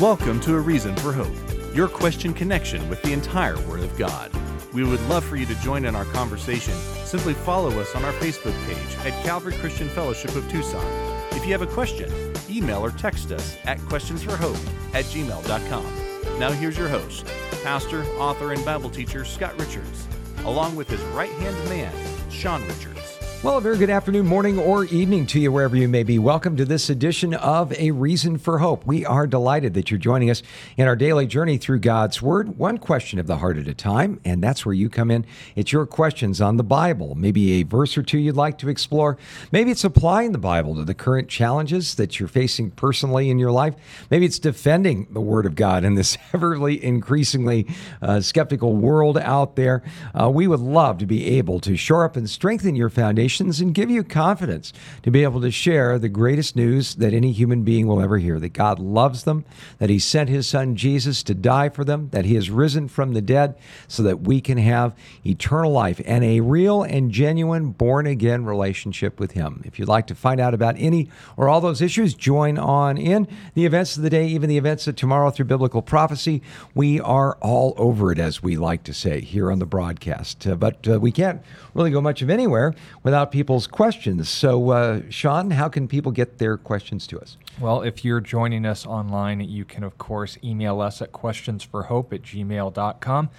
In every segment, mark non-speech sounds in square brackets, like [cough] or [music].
Welcome to A Reason for Hope, your question connection with the entire Word of God. We would love for you to join in our conversation. Simply follow us on our Facebook page at Calvary Christian Fellowship of Tucson. If you have a question, email or text us at questionsforhope at gmail.com. Now here's your host, pastor, author, and Bible teacher Scott Richards, along with his right hand man, Sean Richards. Well, a very good afternoon, morning, or evening to you, wherever you may be. Welcome to this edition of A Reason for Hope. We are delighted that you're joining us in our daily journey through God's Word, one question of the heart at a time, and that's where you come in. It's your questions on the Bible, maybe a verse or two you'd like to explore. Maybe it's applying the Bible to the current challenges that you're facing personally in your life. Maybe it's defending the Word of God in this [laughs] ever increasingly uh, skeptical world out there. Uh, we would love to be able to shore up and strengthen your foundation and give you confidence to be able to share the greatest news that any human being will ever hear that God loves them, that He sent His Son Jesus to die for them, that He has risen from the dead so that we can have eternal life and a real and genuine born again relationship with Him. If you'd like to find out about any or all those issues, join on in the events of the day, even the events of tomorrow through biblical prophecy. We are all over it, as we like to say here on the broadcast. Uh, but uh, we can't really go much of anywhere without people's questions. So, uh, Sean, how can people get their questions to us? Well, if you're joining us online, you can, of course, email us at questionsforhope at gmail.com.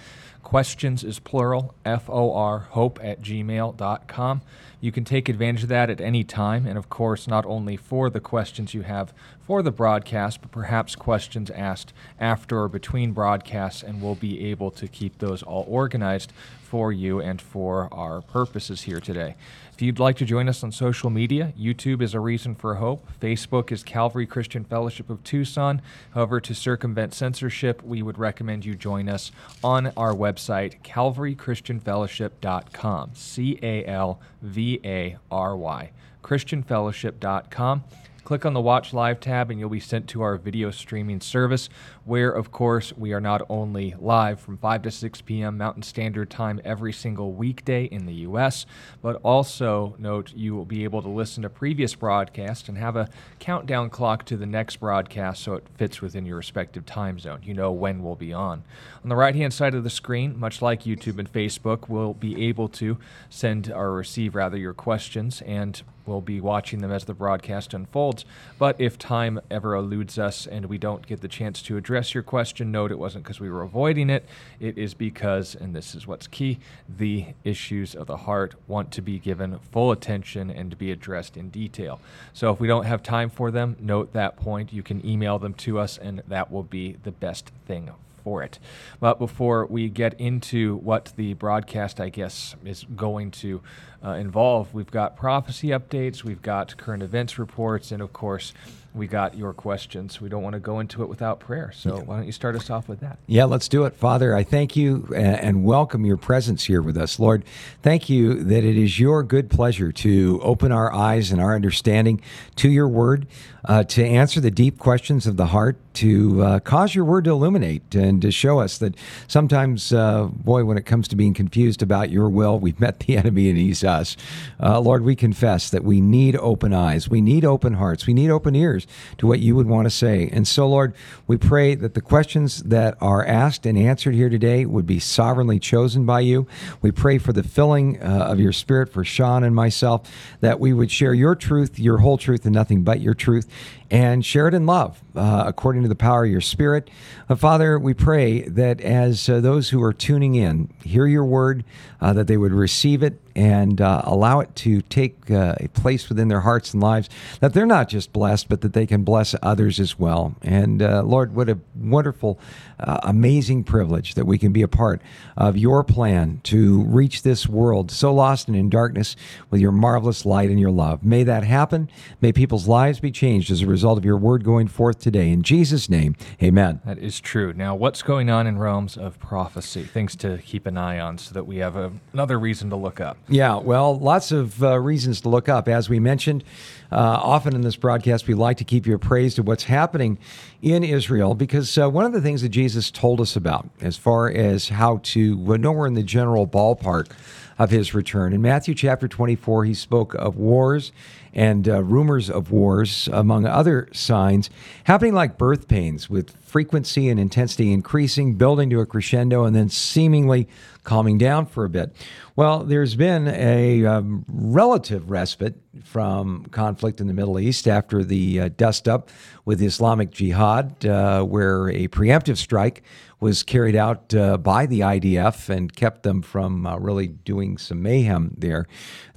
Questions is plural, F O R, hope at gmail.com. You can take advantage of that at any time, and of course, not only for the questions you have for the broadcast, but perhaps questions asked after or between broadcasts, and we'll be able to keep those all organized for you and for our purposes here today. If you'd like to join us on social media, YouTube is a reason for hope. Facebook is Calvary Christian Fellowship of Tucson. However, to circumvent censorship, we would recommend you join us on our website, calvarychristianfellowship.com. C A L V A R Y. ChristianFellowship.com. Click on the Watch Live tab and you'll be sent to our video streaming service, where, of course, we are not only live from 5 to 6 p.m. Mountain Standard Time every single weekday in the U.S., but also note you will be able to listen to previous broadcasts and have a countdown clock to the next broadcast so it fits within your respective time zone. You know when we'll be on. On the right hand side of the screen, much like YouTube and Facebook, we'll be able to send or receive rather your questions and we'll be watching them as the broadcast unfolds. But if time ever eludes us and we don't get the chance to address your question, note it wasn't because we were avoiding it. It is because, and this is what's key, the issues of the heart want to be given full attention and to be addressed in detail. So if we don't have time for them, note that point. You can email them to us, and that will be the best thing for it. But before we get into what the broadcast, I guess, is going to uh, involve, we've got prophecy updates, we've got current events reports, and of course, we got your questions. We don't want to go into it without prayer. So yeah. why don't you start us off with that? Yeah, let's do it. Father, I thank you and welcome your presence here with us. Lord, thank you that it is your good pleasure to open our eyes and our understanding to your word, uh, to answer the deep questions of the heart, to uh, cause your word to illuminate and to show us that sometimes, uh, boy, when it comes to being confused about your will, we've met the [laughs] enemy and he's us. Uh, Lord, we confess that we need open eyes, we need open hearts, we need open ears to what you would want to say. And so, Lord, we pray that the questions that are asked and answered here today would be sovereignly chosen by you. We pray for the filling uh, of your spirit for Sean and myself, that we would share your truth, your whole truth, and nothing but your truth, and share it in love uh, according to the power of your spirit. Uh, Father, we pray that as uh, those who are tuning in hear your word, uh, that they would receive it and uh, allow it to take uh, a place within their hearts and lives, that they're not just blessed, but that they can bless others as well. And Lord, what a wonderful, amazing privilege that we can be a part of your plan to reach this world so lost and in darkness with your marvelous light and your love. May that happen. May people's lives be changed as a result of your word going forth today. In Jesus' name, amen. That is true. Now, what's going on in realms of prophecy? Things to keep an eye on so that we have a, another reason to look up. Yeah, well, lots of uh, reasons to look up. As we mentioned, uh, often in this broadcast, we like to keep you appraised of what's happening in Israel because uh, one of the things that Jesus told us about, as far as how to know we're in the general ballpark of his return. In Matthew chapter 24, he spoke of wars and uh, rumors of wars, among other signs, happening like birth pains, with frequency and intensity increasing, building to a crescendo, and then seemingly calming down for a bit. Well, there's been a um, relative respite from conflict in the Middle East after the uh, dust up with Islamic Jihad, uh, where a preemptive strike was carried out uh, by the IDF and kept them from uh, really doing some mayhem there.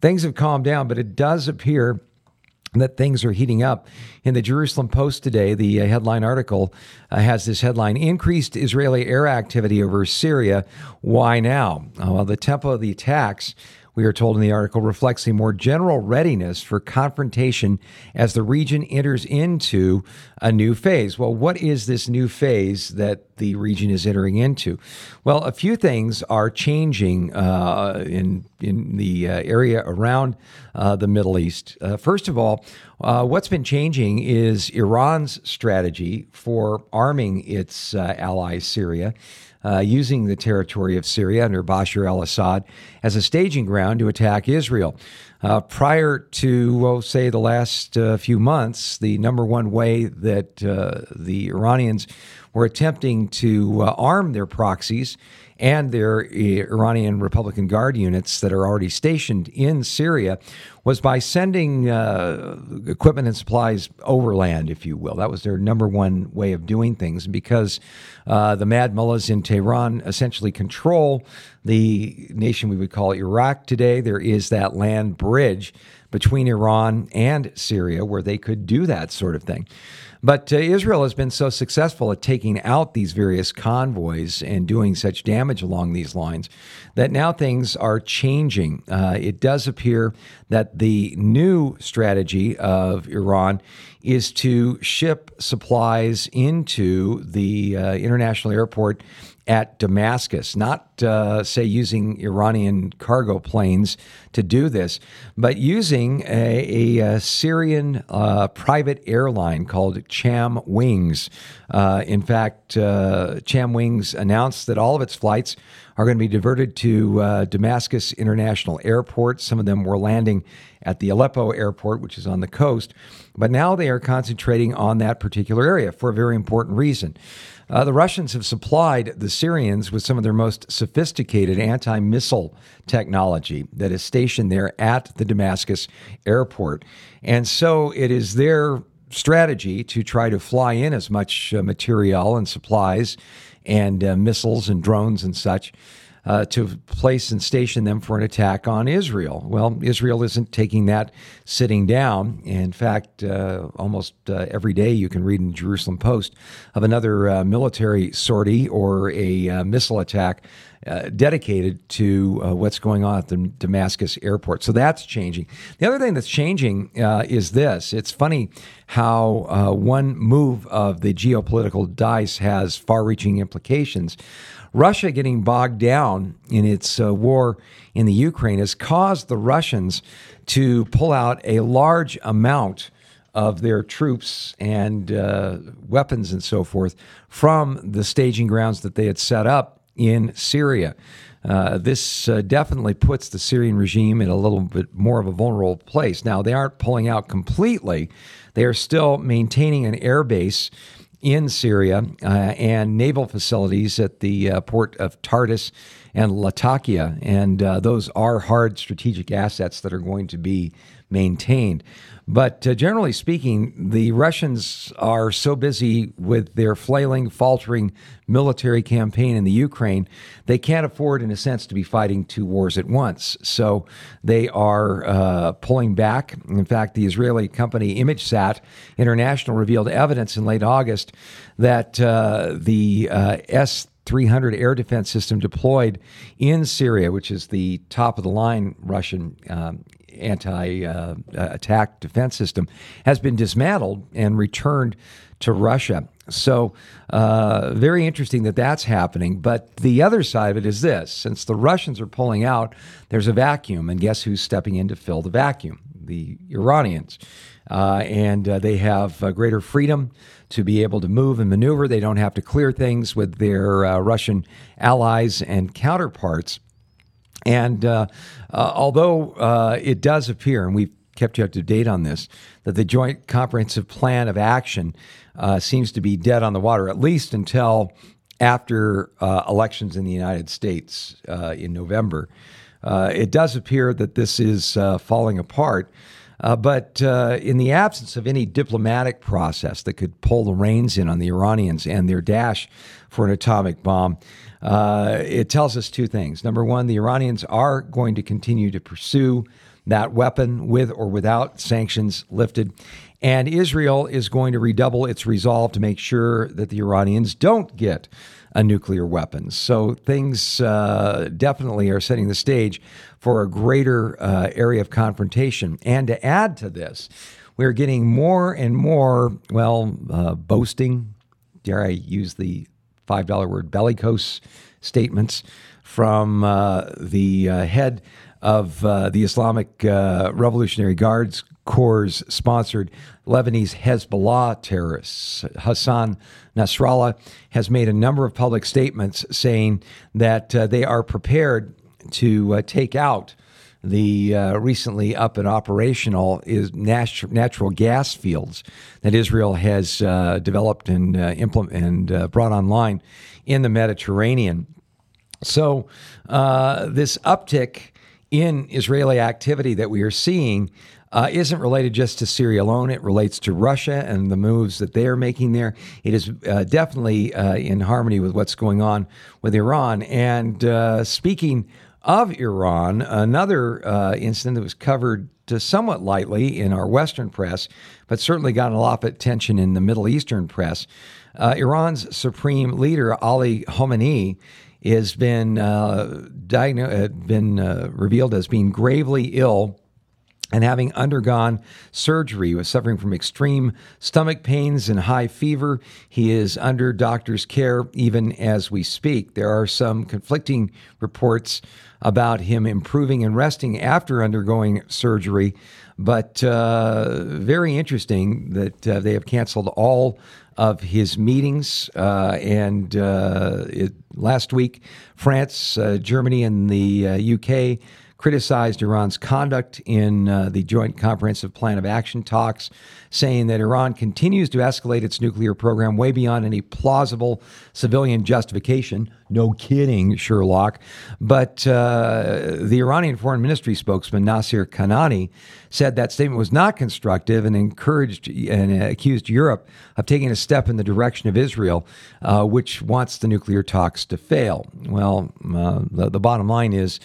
Things have calmed down, but it does appear that things are heating up. In the Jerusalem Post today, the uh, headline article uh, has this headline Increased Israeli air activity over Syria. Why now? Uh, well, the tempo of the attacks we are told in the article, reflects a more general readiness for confrontation as the region enters into a new phase. Well, what is this new phase that the region is entering into? Well, a few things are changing uh, in in the uh, area around uh, the Middle East. Uh, first of all, uh, what's been changing is Iran's strategy for arming its uh, ally Syria uh, using the territory of Syria under Bashar al Assad as a staging ground to attack Israel. Uh, prior to, well, say, the last uh, few months, the number one way that uh, the Iranians were attempting to uh, arm their proxies and their Iranian Republican Guard units that are already stationed in Syria was by sending uh, equipment and supplies overland, if you will. That was their number one way of doing things. Because uh, the mad mullahs in Tehran essentially control the nation we would call Iraq today, there is that land bridge between Iran and Syria where they could do that sort of thing. But uh, Israel has been so successful at taking out these various convoys and doing such damage along these lines that now things are changing. Uh, it does appear that the new strategy of Iran is to ship supplies into the uh, international airport at Damascus, not, uh, say, using Iranian cargo planes to do this, but using a, a, a Syrian uh, private airline called Cham Wings. Uh, in fact, uh, Cham Wings announced that all of its flights are going to be diverted to uh, Damascus International Airport. Some of them were landing at the Aleppo airport, which is on the coast. But now they are concentrating on that particular area for a very important reason. Uh, the Russians have supplied the Syrians with some of their most sophisticated anti missile technology that is stationed there at the Damascus airport. And so it is their strategy to try to fly in as much uh, material and supplies and uh, missiles and drones and such uh, to place and station them for an attack on Israel. Well, Israel isn't taking that sitting down. In fact, uh, almost uh, every day you can read in the Jerusalem Post of another uh, military sortie or a uh, missile attack. Uh, dedicated to what's going on at the Damascus airport. So that's changing. The other thing that's changing is this it's funny how one move of the geopolitical dice has far reaching implications. Russia getting bogged down in its uh, war in the Ukraine has caused the Russians to pull out a large amount of their troops and uh, weapons and so forth from the staging grounds that they had set up in Syria. Uh, this uh, definitely puts the Syrian regime in a little bit more of a vulnerable place. Now, they aren't pulling out completely, they are still maintaining an air base in Syria uh, and naval facilities at the uh, port of Tartus and Latakia. And uh, those are hard strategic assets that are going to be maintained. But uh, generally speaking, the Russians are so busy with their flailing, faltering military campaign in the Ukraine, they can't afford, in a sense, to be fighting two wars at once. So they are uh, pulling back. In fact, the Israeli company ImageSat International revealed evidence in late August that uh, the uh, S 300 air defense system deployed in Syria, which is the top of the line Russian um, anti uh, attack defense system, has been dismantled and returned to Russia. So, uh, very interesting that that's happening. But the other side of it is this since the Russians are pulling out, there's a vacuum. And guess who's stepping in to fill the vacuum? The Iranians. Uh, and uh, they have uh, greater freedom to be able to move and maneuver. They don't have to clear things with their uh, Russian allies and counterparts. And uh, uh, although uh, it does appear, and we've kept you up to date on this, that the Joint Comprehensive Plan of Action uh, seems to be dead on the water, at least until after uh, elections in the United States uh, in November. it does appear that this is falling apart. But in the absence of any diplomatic process that could pull the reins in on the Iranians and their dash for an atomic bomb, uh, it tells us two things. Number one, the Iranians are going to continue to pursue that weapon with or without sanctions lifted. And Israel is going to redouble its resolve to make sure that the Iranians don't get a nuclear weapon. So things uh, definitely are setting the stage for a greater uh, area of confrontation. And to add to this, we're getting more and more, well, uh, boasting, dare I use the $5 word, bellicose statements from uh, the uh, head of uh, the Islamic Revolutionary Guards Corps sponsored Lebanese Hezbollah terrorists. Hassan Nasrallah has made a number of public statements saying that uh, they are prepared to uh, take out the uh, recently up and operational is nat- natural gas fields that Israel has uh, developed and uh, implement and uh, brought online in the Mediterranean. So this uptick in Israeli activity that we are seeing uh, isn't related just to Syria alone. It relates to Russia and the moves that they are making there. It is uh, definitely uh, in harmony with what's going on with Iran. And uh, speaking of Iran, another uh, incident that was covered somewhat lightly in our Western press, but certainly got a lot of attention in the Middle Eastern press. Uh, Iran's supreme leader, Ali Khamenei, has been, diagnosed, been revealed as being gravely ill and having undergone surgery, he was suffering from extreme stomach pains and high fever. He is under doctor's care even as we speak. There are some conflicting reports about him improving and resting after undergoing surgery, but uh, very interesting that uh, they have canceled all of his meetings. Uh, and uh, it, last week, France, uh, Germany, and the UK uh, criticized Iran's conduct in uh, the Joint Comprehensive Plan of Action talks, saying that Iran continues to escalate its nuclear program way beyond any plausible civilian justification. No kidding, Sherlock. But uh, the Iranian Foreign Ministry spokesman, Nasir Kanani, said that statement was not constructive and encouraged and accused Europe of taking a step in the direction of Israel, uh, which wants the nuclear talks to fail. Well, uh, the, the bottom line is,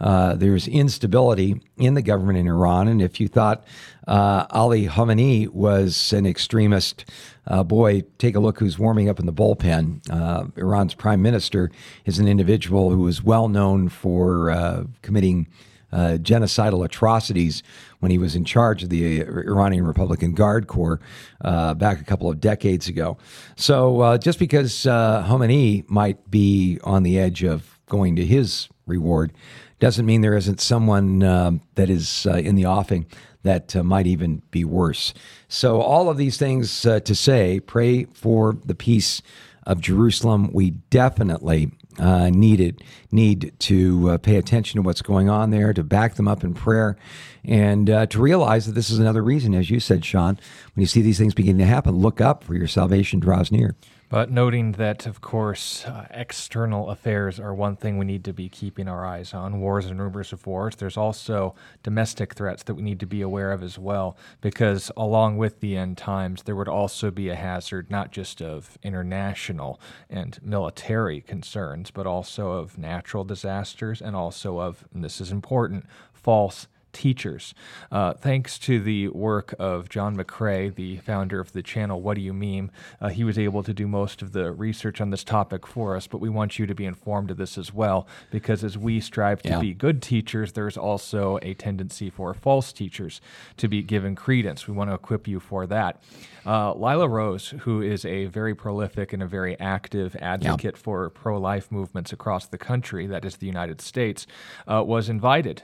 uh, there's instability in the government in Iran. And if you thought uh, Ali Khamenei was an extremist, uh, boy, take a look who's warming up in the bullpen. Uh, Iran's prime minister is an individual who is well known for uh, committing uh, genocidal atrocities when he was in charge of the Iranian Republican Guard Corps uh, back a couple of decades ago. So uh, just because Khamenei might be on the edge of going to his reward doesn't mean there isn't someone uh, that is uh, in the offing that uh, might even be worse. So, all of these things uh, to say, pray for the peace of Jerusalem. We definitely uh, needed need to uh, pay attention to what's going on there, to back them up in prayer, and to realize that this is another reason, as you said, Sean, when you see these things beginning to happen, look up for your salvation draws near. But noting that, of course, uh, external affairs are one thing we need to be keeping our eyes on wars and rumors of wars. There's also domestic threats that we need to be aware of as well, because along with the end times, there would also be a hazard not just of international and military concerns, but also of natural disasters and also of, and this is important, false teachers. Uh, thanks to the work of John McCrae, the founder of the channel What Do You Meme, uh, he was able to do most of the research on this topic for us. But we want you to be informed of this as well, because as we strive to yeah. be good teachers, there's also a tendency for false teachers to be given credence. We want to equip you for that. Uh, Lila Rose, who is a very prolific and a very active advocate yeah. for pro life movements across the country, that is the United States, uh, was invited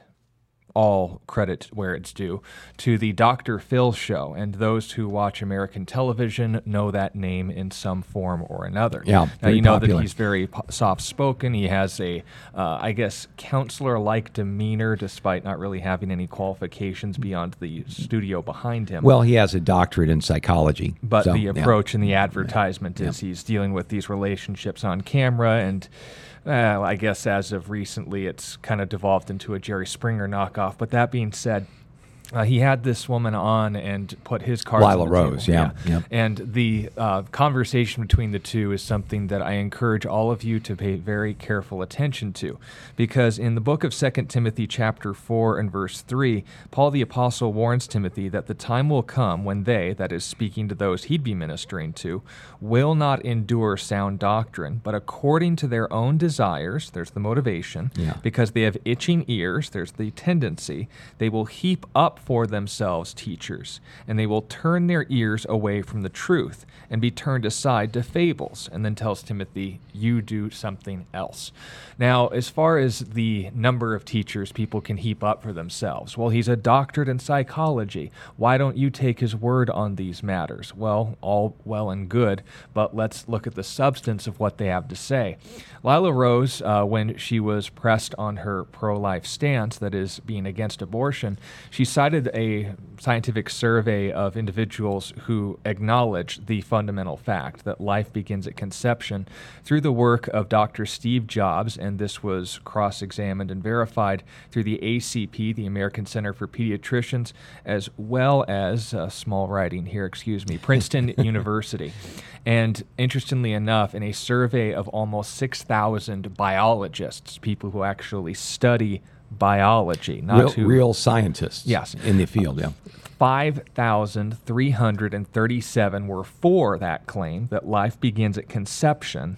all credit where it's due, to the Dr. Phil show. And those who watch American television know that name in some form or another. Yeah, now, you know that he's very soft spoken. He has a, uh, I guess, counselor like demeanor despite not really having any qualifications beyond the studio behind him. Well, he has a doctorate in psychology. But so, the yeah. approach and the advertisement is he's dealing with these relationships on camera, and I guess as of recently, it's kind of devolved into a Jerry Springer knockoff. But that being said, uh, he had this woman on and put his cards. Lila on the Rose, table. yeah, yep. And the uh, conversation between the two is something that I encourage all of you to pay very careful attention to, because in the book of 2 Timothy, chapter four and verse three, Paul the apostle warns Timothy that the time will come when they, that is, speaking to those he'd be ministering to, will not endure sound doctrine, but according to their own desires. There's the motivation. Yeah. Because they have itching ears. There's the tendency. They will heap up for themselves teachers, and they will turn their ears away from the truth and be turned aside to fables. And then tells Timothy, You do something else. Now, as far as the number of teachers people can heap up for themselves, well, he's a doctorate in psychology. Why don't you take his word on these matters? Well, all well and good, but let's look at the substance of what they have to say. Lila Rose, uh, when she was pressed on her pro life stance, that is, being against abortion, she cited a scientific survey of individuals who acknowledge the fundamental fact that life begins at conception through the work of Dr. Steve Jacobs, and this was cross examined and verified through the ACP, the American Center for Pediatricians, as well as uh, small writing here, excuse me, Princeton [laughs] University. And interestingly enough, in a survey of almost 6,000 biologists, people who actually study biology, not real, who real scientists Yes. in the field. Yeah. 5,337 were for that claim that life begins at conception,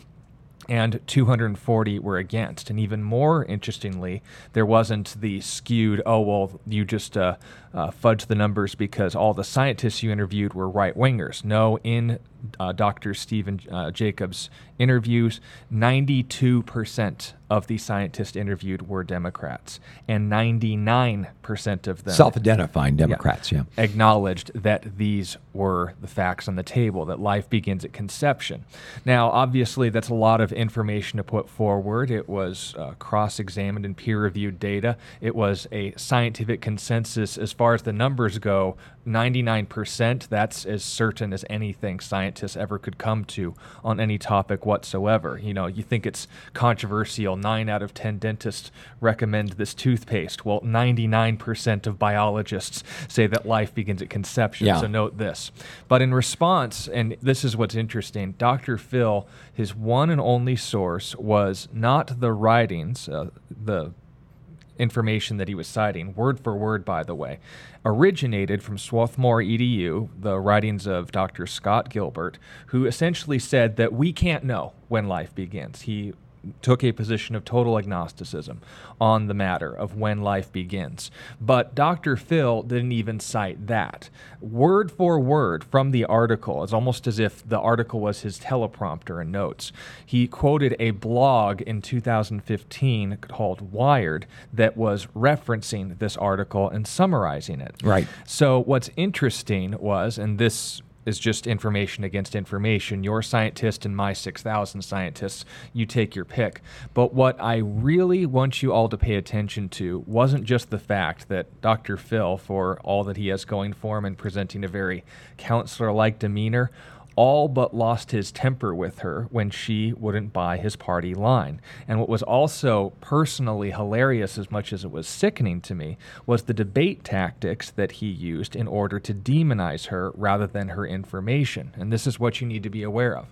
and 240 were against. And even more interestingly, there wasn't the skewed, oh, well, you just uh, uh, fudge the numbers because all the scientists you interviewed were right wingers. No, in uh, Dr. Stephen uh, Jacobs' interviews, 92% of the scientists interviewed were Democrats, and 99% of them Self identifying Democrats. Yeah. acknowledged that these were the facts on the table, that life begins at conception. Now, obviously, that's a lot of information to put forward. It was uh, cross examined and peer reviewed data. It was a scientific consensus as far as the numbers go 99%. That's as certain as anything scientists ever could come to on any topic whatsoever. You know, you think it's controversial. Nine out of 10 dentists recommend this toothpaste. Well, 99% of biologists say that life begins at conception. Yeah. So note this. But in response, and this is what's interesting, Dr. Phil, his one and only source was not the writings, uh, the information that he was citing, word for word, by the way, originated from Swarthmore EDU, the writings of Dr. Scott Gilbert, who essentially said that we can't know when life begins. He took a position of total agnosticism on the matter of when life begins. But Dr. Phil didn't even cite that. Word for word from the article, it's almost as if the article was his teleprompter and notes. He quoted a blog in 2015 called Wired that was referencing this article and summarizing it. Right. So what's interesting was, and this is just information against information. Your scientist and my 6,000 scientists, you take your pick. But what I really want you all to pay attention to wasn't just the fact that Dr. Phil, for all that he has going for him and presenting a very counselor like demeanor, all but lost his temper with her when she wouldn't buy his party line. And what was also personally hilarious, as much as it was sickening to me, was the debate tactics that he used in order to demonize her rather than her information. And this is what you need to be aware of.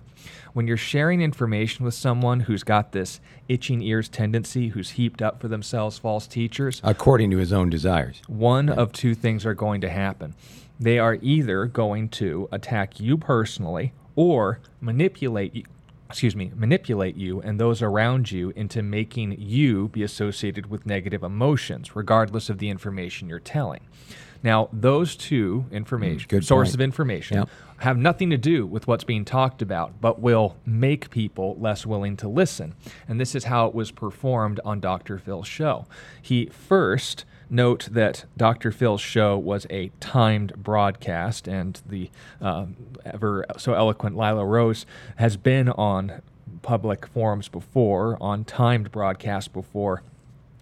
When you're sharing information with someone who's got this itching ears tendency, who's heaped up for themselves false teachers, According to his own desires. one of two things are going to happen. They are either going to attack you personally or manipulate you. Excuse me, manipulate you and those around you into making you be associated with negative emotions, regardless of the information you're telling. Now, those two information mm, good sources point. of information Yep. have nothing to do with what's being talked about, but will make people less willing to listen. And this is how it was performed on Dr. Phil's show. He first Note that Dr. Phil's show was a timed broadcast, and the uh, ever so eloquent Lila Rose has been on public forums before, on timed broadcasts before.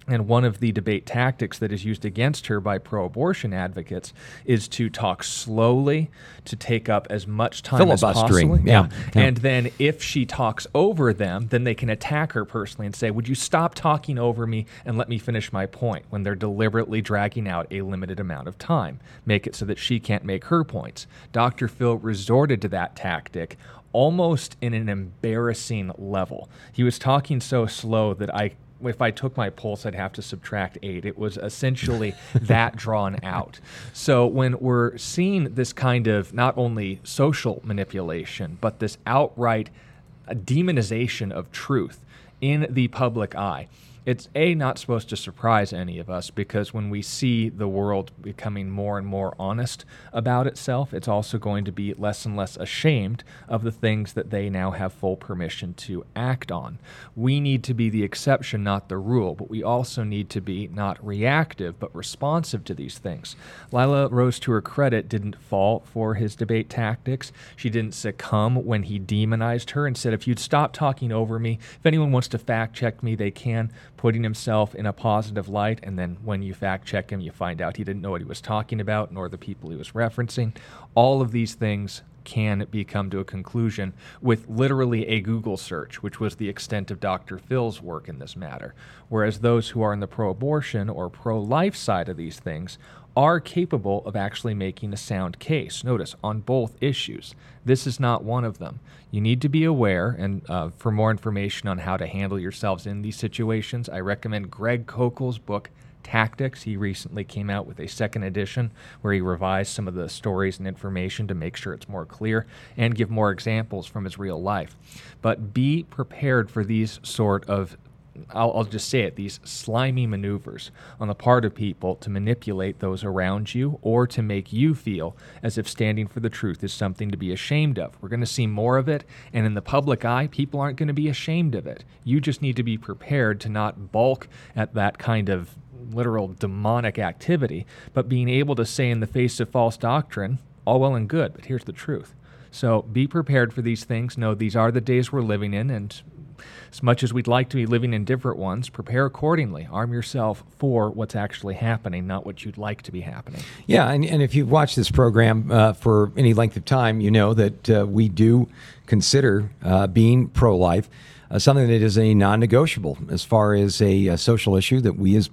And one of the debate tactics that is used against her by pro abortion advocates is to talk slowly, to take up as much time as possible. Yeah. yeah. And then if she talks over them, then they can attack her personally and say, Would you stop talking over me and let me finish my point when they're deliberately dragging out a limited amount of time? Make it so that she can't make her points. Dr. Phil resorted to that tactic almost in an embarrassing level. He was talking so slow that I if I took my pulse, I'd have to subtract eight. It was essentially [laughs] that drawn out. So when we're seeing this kind of not only social manipulation, but this outright demonization of truth in the public eye, it's a not supposed to surprise any of us because when we see the world becoming more and more honest about itself, it's also going to be less and less ashamed of the things that they now have full permission to act on. We need to be the exception, not the rule, but we also need to be not reactive but responsive to these things. Lila Rose, to her credit, didn't fall for his debate tactics. She didn't succumb when he demonized her and said, "If you'd stop talking over me, if anyone wants to fact check me, they can." Putting himself in a positive light, and then when you fact check him, you find out he didn't know what he was talking about, nor the people he was referencing. All of these things can be come to a conclusion with literally a Google search, which was the extent of Dr. Phil's work in this matter. Whereas those who are in the pro abortion or pro life side of these things are capable of actually making a sound case. Notice on both issues. This is not one of them. You need to be aware, and uh, for more information on how to handle yourselves in these situations, I recommend Greg Koukl's book, Tactics. He recently came out with a second edition where he revised some of the stories and information to make sure it's more clear and give more examples from his real life. But be prepared for these sort of I'll, I'll, just say it, these slimy maneuvers on the part of people to manipulate those around you or to make you feel as if standing for the truth is something to be ashamed of. We're going to see more of it, and in the public eye, people aren't going to be ashamed of it. You just need to be prepared to not balk at that kind of literal demonic activity, but being able to say in the face of false doctrine, all well and good, but here's the truth. So be prepared for these things. Know these are the days we're living in, and as much as we'd like to be living in different ones, prepare accordingly. Arm yourself for what's actually happening, not what you'd like to be happening. Yeah, and, and if you've watched this program uh, for any length of time, you know that uh, we do consider uh, being pro life uh, something that is a non negotiable as far as a, a, social issue that we as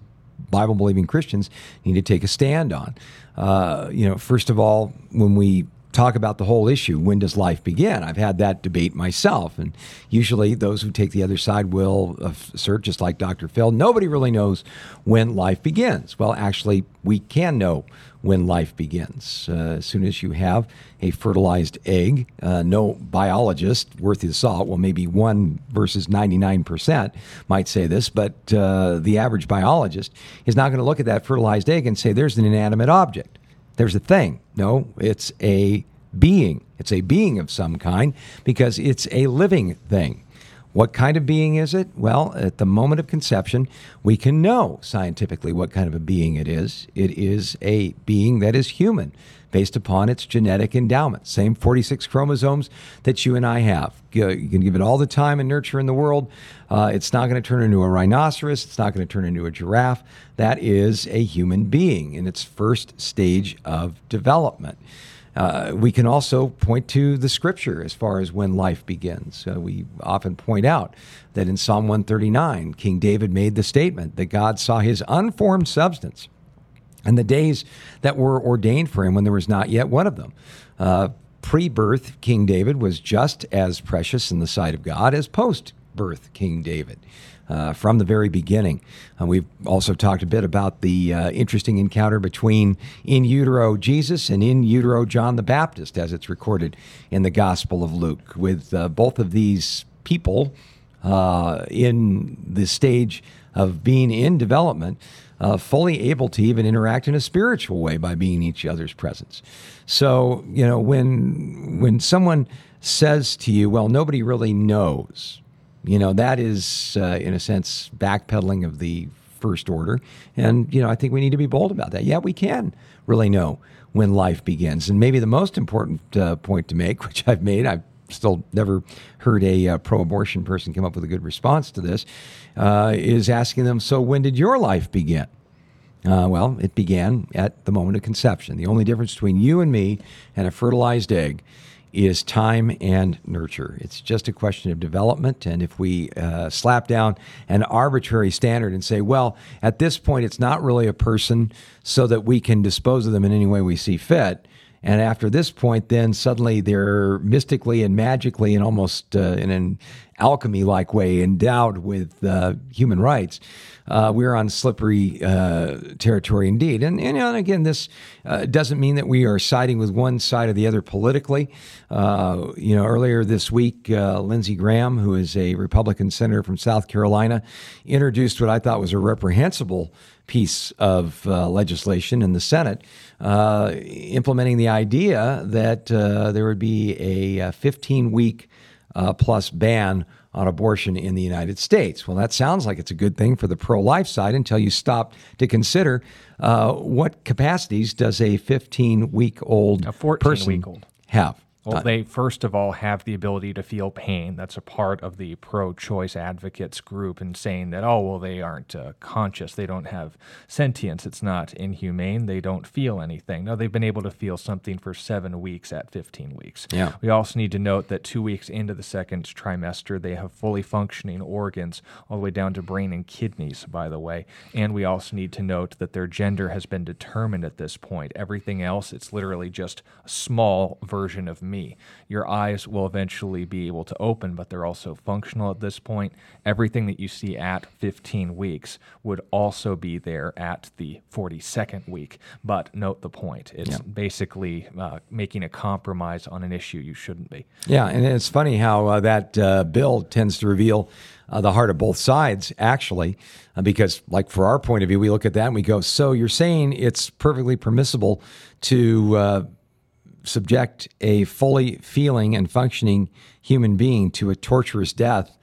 Bible believing Christians need to take a stand on. Uh, you know, first of all, when we talk about the whole issue. When does life begin? I've had that debate myself and usually those who take the other side will assert just like dr phil nobody really knows when life begins. Well actually we can know when life begins. Uh, as soon as you have a fertilized egg uh, no biologist worth his salt well maybe 1 versus 99% might say this but uh, the average biologist is not going to look at that fertilized egg and say there's an inanimate object there's a thing. No, it's a being. It's a being of some kind because it's a living thing. What kind of being is it? Well, at the moment of conception, we can know scientifically what kind of a being it is. It is a being that is human based upon its genetic endowment. Same 46 chromosomes that you and I have. You can give it all the time and nurture in the world. Uh, it's not going to turn into a rhinoceros. It's not going to turn into a giraffe. That is a human being in its first stage of development. Uh, we can also point to the scripture as far as when life begins. Uh, we often point out that in Psalm 139, King David made the statement that God saw his unformed substance and the days that were ordained for him when there was not yet one of them. Uh, Pre birth King David was just as precious in the sight of God as post birth King David. Uh, from the very beginning. Uh, we've also talked a bit about the uh, interesting encounter between in utero Jesus and in utero John the Baptist, as it's recorded in the Gospel of Luke, with uh, both of these people uh, in the stage of being in development uh, fully able to even interact in a spiritual way by being in each other's presence. So, you know, when when someone says to you, "Well, nobody really knows," you know, that is, uh, in a sense, backpedaling of the first order. And, you know, I think we need to be bold about that. Yeah, we can really know when life begins. And maybe the most important uh, point to make, [laughs] which I've made, I've still never heard a uh, pro abortion person come up with a good response to this, uh, is asking them, So when did your life begin? Uh, well, it began at the moment of conception. The only difference between you and me and a fertilized egg is time and nurture. It's just a question of development. And if we uh, slap down an arbitrary standard and say, well, at this point, it's not really a person so that we can dispose of them in any way we see fit. And after this point, then suddenly they're mystically and magically and almost uh, in an alchemy like way endowed with uh, human rights uh, we're on slippery uh, territory indeed. And, and, and again, this uh, doesn't mean that we are siding with one side or the other politically. Uh, you know, earlier this week, Lindsey Graham, who is a Republican senator from South Carolina, introduced what I thought was a reprehensible piece of legislation in the Senate, uh, implementing the idea that uh, there would be a 15 week plus ban on abortion in the United States. Well, that sounds like it's a good thing for the pro life side until you stop to consider uh, what capacities does a 15 week old person have. Well, they first of all have the ability to feel pain. That's a part of the pro choice advocates group and saying that, oh, well, they aren't uh, conscious. They don't have sentience. It's not inhumane. They don't feel anything. No, they've been able to feel something for seven weeks at 15 weeks. Yeah. We also need to note that two weeks into the second trimester, they have fully functioning organs, all the way down to brain and kidneys, by the way. And we also need to note that their gender has been determined at this point. Everything else, it's literally just a small version of me. Your eyes will eventually be able to open, but they're also functional at this point. Everything that you see at 15 weeks would also be there at the 42nd week. But note the point it's yeah. basically uh, making a compromise on an issue you shouldn't be. Yeah, and it's funny how uh, that uh, bill tends to reveal. Uh, the heart of both sides, actually, uh, because, like, for our point of view, we look at that and we go, So you're saying it's perfectly permissible to uh, subject a fully feeling and functioning human being to a torturous death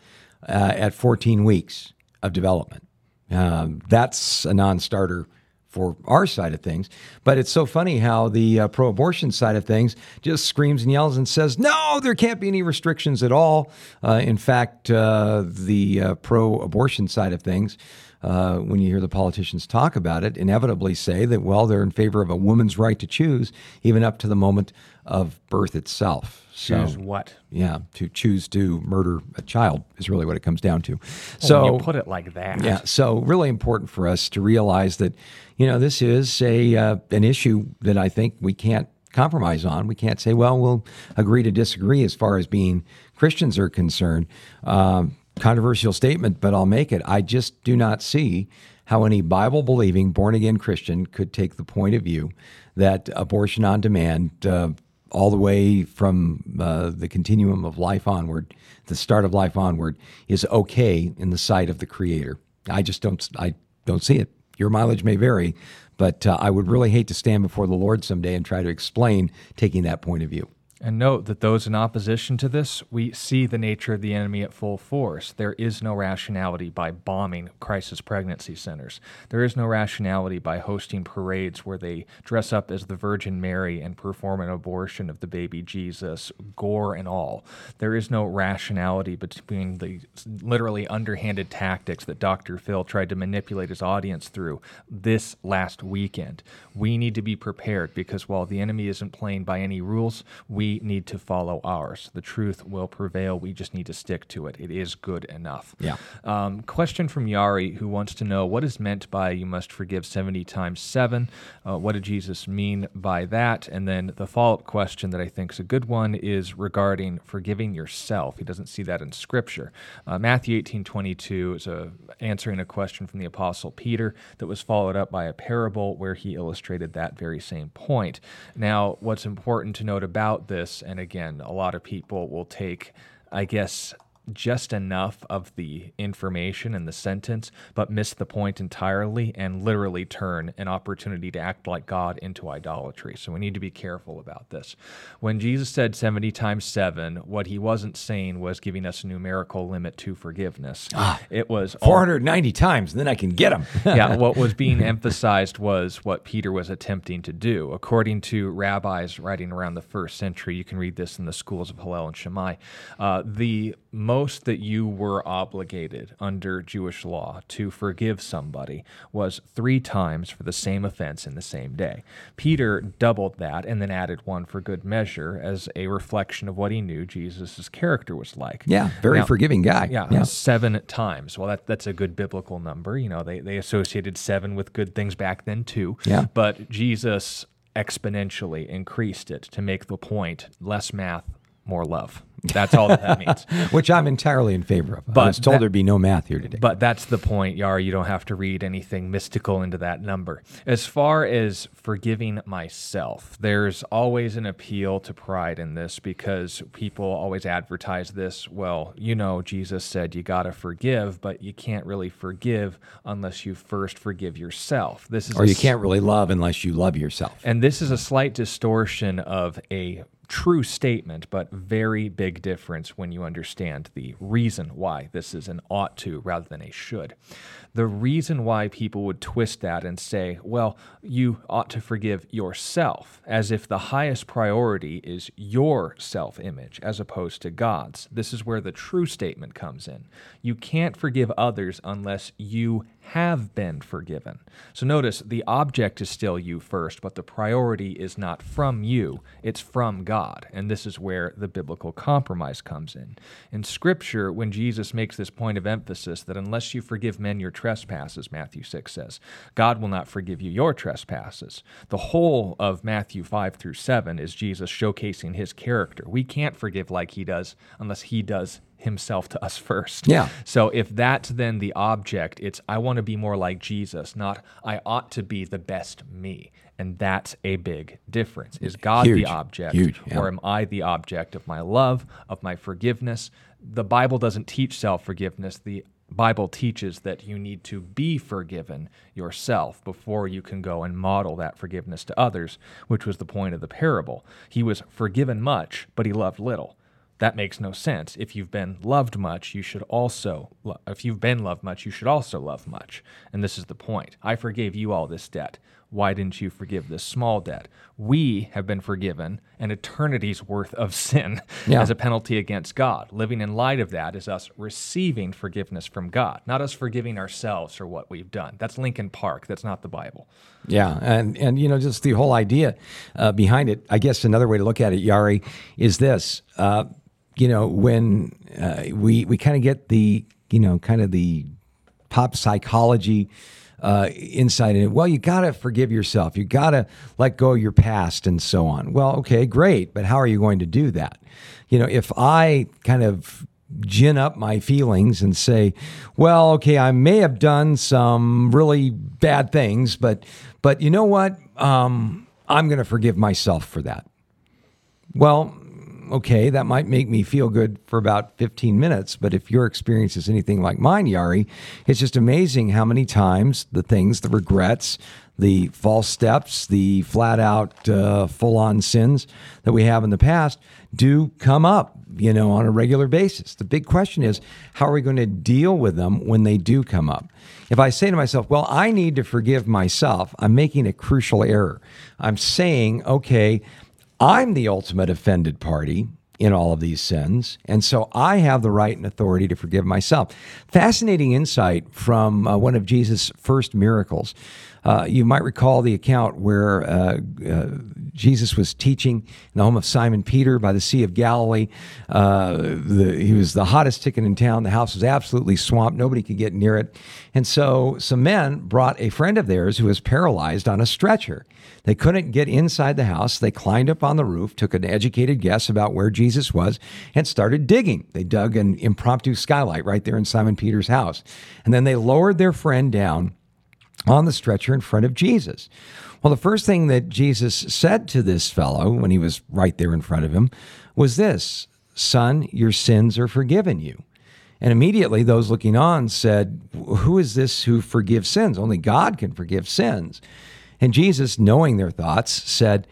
uh, at 14 weeks of development. Um, that's a non starter for our side of things. But it's so funny how the uh, pro abortion side of things just screams and yells and says, no, there can't be any restrictions at all. Uh, in fact, uh, the uh, pro abortion side of things uh, when you hear the politicians talk about it, inevitably say that, well, they're in favor of a woman's right to choose, even up to the moment of birth itself. Choose so, what? Yeah, to choose to murder a child is really what it comes down to. Well, so you put it like that. Yeah, so really important for us to realize that, you know, this is a uh, an issue that I think we can't compromise on. We can't say, well, we'll agree to disagree as far as being Christians are concerned. Um, controversial statement, but I'll make it. I just do not see how any Bible believing, born again Christian could take the point of view that abortion on demand, uh, all the way from uh, the continuum of life onward, the start of life onward, is okay in the sight of the Creator. I just don't. I don't see it. Your mileage may vary, but uh, I would really hate to stand before the Lord someday and try to explain taking that point of view. And note that those in opposition to this, we see the nature of the enemy at full force. There is no rationality by bombing crisis pregnancy centers. There is no rationality by hosting parades where they dress up as the Virgin Mary and perform an abortion of the baby Jesus, gore and all. There is no rationality between the literally underhanded tactics that Dr. Phil tried to manipulate his audience through this last weekend. We need to be prepared because while the enemy isn't playing by any rules, we need to follow ours. The truth will prevail. We just need to stick to it. It is good enough. Yeah. Um, question from Yari, who wants to know what is meant by you must forgive 70 times 7. Uh, what did Jesus mean by that? And then the follow up question that I think is a good one is regarding forgiving yourself. He doesn't see that in Scripture. Uh, Matthew 18 22 is a, answering a question from the Apostle Peter that was followed up by a parable where he illustrated that very same point. Now, what's important to note about this this, and again, a lot of people will take, I guess, just enough of the information in the sentence, but miss the point entirely and literally turn an opportunity to act like God into idolatry. So we need to be careful about this. When Jesus said 70 times 7, what he wasn't saying was giving us a numerical limit to forgiveness. Ah, it was 490 times, and then I can get them. [laughs] yeah, what was [laughs] being emphasized was what Peter was attempting to do. According to rabbis writing around the first century, you can read this in the schools of Hillel and Shammai, uh, the most that you were obligated under Jewish law to forgive somebody was three times for the same offense in the same day. Peter doubled that and then added one for good measure as a reflection of what he knew Jesus' character was like. Yeah, very now, forgiving guy. Yeah, yeah, seven times. Well, that, that's a good biblical number. You know, they, they associated seven with good things back then too. Yeah. But Jesus exponentially increased it to make the point less math, more love. That's all that, that means. [laughs] Which I'm entirely in favor of. But I was told that, there'd be no math here today. But that's the point, Yar. You don't have to read anything mystical into that number. As far as forgiving myself, there's always an appeal to pride in this because people always advertise this. Well, you know, Jesus said you got to forgive, but you can't really forgive unless you first forgive yourself. This is or you can't really love unless you love yourself. And this is a slight distortion of a true statement, but very big difference when you understand the reason why this is an ought to rather than a should. The reason why people would twist that and say, well, you ought to forgive yourself, as if the highest priority is your self image as opposed to God's. This is where the true statement comes in. You can't forgive others unless you have been forgiven. So notice the object is still you first, but the priority is not from you, it's from God. And this is where the biblical compromise comes in. In Scripture, when Jesus makes this point of emphasis that unless you forgive men your trespasses, Matthew 6 says, God will not forgive you your trespasses. The whole of Matthew 5 through 7 is Jesus showcasing his character. We can't forgive like he does unless he does himself to us [laughs] first. Yeah. So if that's then the object, it's I want to be more like Jesus, not I ought to be the best me. And that's a big difference. Is God Huge. the object Huge, yeah. or am I the object of my love, of my forgiveness? The Bible doesn't teach self-forgiveness. The Bible teaches that you need to be forgiven yourself before you can go and model that forgiveness to others, which was the point of the parable. He was forgiven much, but he loved little that makes no sense. If you've been loved much, you should also, if you've been loved much, you should also love much. And this is the point. I forgave you all this debt. Why didn't you forgive this small debt? We have been forgiven an eternity's worth of sin yeah. as a penalty against God. Living in light of that is us receiving forgiveness from God, not us forgiving ourselves for what we've done. That's Lincoln Park. That's not the Bible. Yeah, and and you know just the whole idea uh, behind it. I guess another way to look at it, Yari, is this. Uh, you know, when uh, we we kind of get the you know kind of the pop psychology uh, insight in it. Well, you got to forgive yourself. You got to let go of your past and so on. Well, okay, great, but how are you going to do that? You know, if I kind of gin up my feelings and say, well, okay, I may have done some really bad things, but but you know what? Um, I'm going to forgive myself for that. Well, okay, that might make me feel good for about 15 minutes. But if your experience is anything like mine, Yari, it's just amazing how many times the things, the regrets, the false steps, the flat out uh, full on sins that we have in the past do come up, you know, on a regular basis. The big question is, how are we going to deal with them when they do come up? If I say to myself, well, I need to forgive myself, I'm making a crucial error. I'm saying, okay, I'm the ultimate offended party in all of these sins. And so I have the right and authority to forgive myself. Fascinating insight from uh, one of Jesus' first miracles. Uh, you might recall the account where uh, uh, Jesus was teaching in the home of Simon Peter by the Sea of Galilee. Uh, the, he was the hottest ticket in town. The house was absolutely swamped. Nobody could get near it. And so some men brought a friend of theirs who was paralyzed on a stretcher. They couldn't get inside the house. They climbed up on the roof, took an educated guess about where Jesus was, and started digging. They dug an impromptu skylight right there in Simon Peter's house. And then they lowered their friend down on the stretcher in front of Jesus. Well, the first thing that Jesus said to this fellow when he was right there in front of him was this Son, your sins are forgiven you. And immediately those looking on said, Who is this who forgives sins? Only God can forgive sins. And Jesus, knowing their thoughts, said,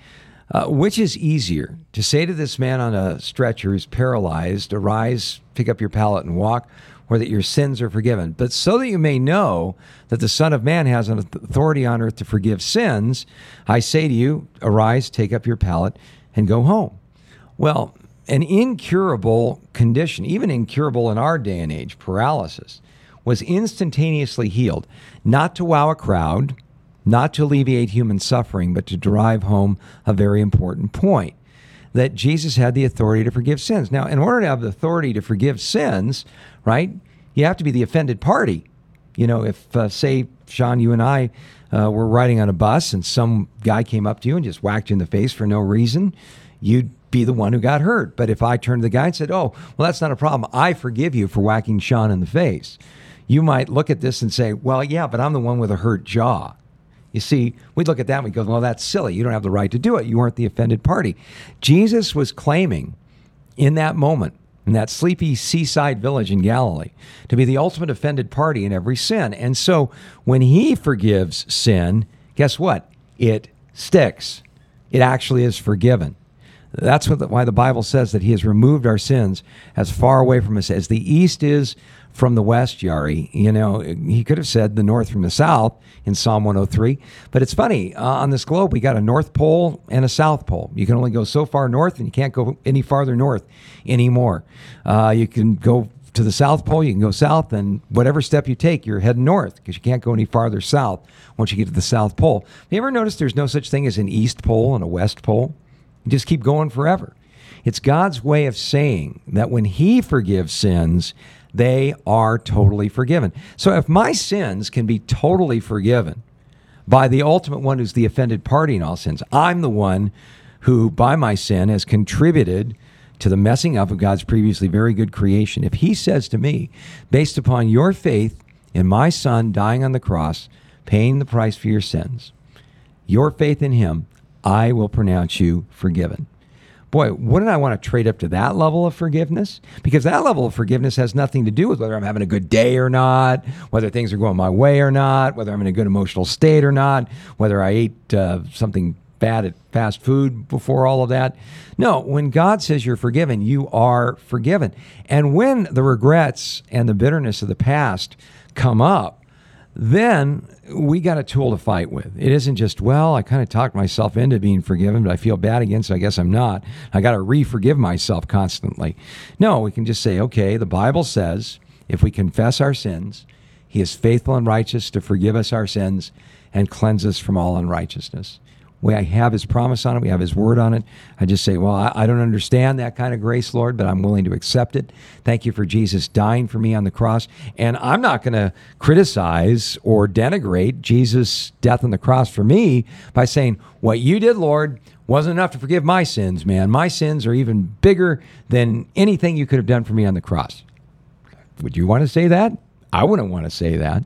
uh, Which is easier, to say to this man on a stretcher who's paralyzed, Arise, pick up your pallet and walk, or that your sins are forgiven? But so that you may know that the Son of Man has an authority on earth to forgive sins, I say to you, Arise, take up your pallet, and go home. Well, an incurable condition, even incurable in our day and age, paralysis, was instantaneously healed, not to wow a crowd, not to alleviate human suffering, but to drive home a very important point that Jesus had the authority to forgive sins. Now, in order to have the authority to forgive sins, right, you have to be the offended party. You know, if, uh, say, Sean, you and I uh, were riding on a bus and some guy came up to you and just whacked you in the face for no reason, you'd be the one who got hurt. But if I turned to the guy and said, Oh, well, that's not a problem. I forgive you for whacking Sean in the face. You might look at this and say, Well, yeah, but I'm the one with a hurt jaw. You see, we look at that and we go, Well, that's silly. You don't have the right to do it. You weren't the offended party. Jesus was claiming in that moment, in that sleepy seaside village in Galilee, to be the ultimate offended party in every sin. And so when he forgives sin, guess what? It sticks. It actually is forgiven. That's the, why the Bible says that He has removed our sins as far away from us as the east is from the west, Yari. You know, He could have said the north from the south in Psalm 103. But it's funny, uh, on this globe, we got a North Pole and a South Pole. You can only go so far north, and you can't go any farther north anymore. Uh, you can go to the South Pole, you can go south, and whatever step you take, you're heading north because you can't go any farther south once you get to the South Pole. Have you ever noticed there's no such thing as an East Pole and a West Pole? You just keep going forever. It's God's way of saying that when He forgives sins, they are totally forgiven. So if my sins can be totally forgiven by the ultimate one who's the offended party in all sins, I'm the one who, by my sin, has contributed to the messing up of God's previously very good creation. If He says to me, based upon your faith in my Son dying on the cross, paying the price for your sins, your faith in Him, I will pronounce you forgiven. Boy, wouldn't I want to trade up to that level of forgiveness? Because that level of forgiveness has nothing to do with whether I'm having a good day or not, whether things are going my way or not, whether I'm in a good emotional state or not, whether I ate uh, something bad at fast food before all of that. No, when God says you're forgiven, you are forgiven. And when the regrets and the bitterness of the past come up, then we got a tool to fight with. It isn't just, well, I kind of talked myself into being forgiven, but I feel bad again, so I guess I'm not. I got to re forgive myself constantly. No, we can just say, okay, the Bible says if we confess our sins, He is faithful and righteous to forgive us our sins and cleanse us from all unrighteousness we have his promise on it, we have his word on it. I just say, well, I, I, don't understand that kind of grace, Lord, but I'm willing to accept it. Thank you for Jesus dying for me on the cross. And I'm not going to criticize or denigrate Jesus' death on the cross for me by saying, what you did, Lord, wasn't enough to forgive my sins, man. My sins are even bigger than anything you could have done for me on the cross. Would you want to say that? I wouldn't want to say that.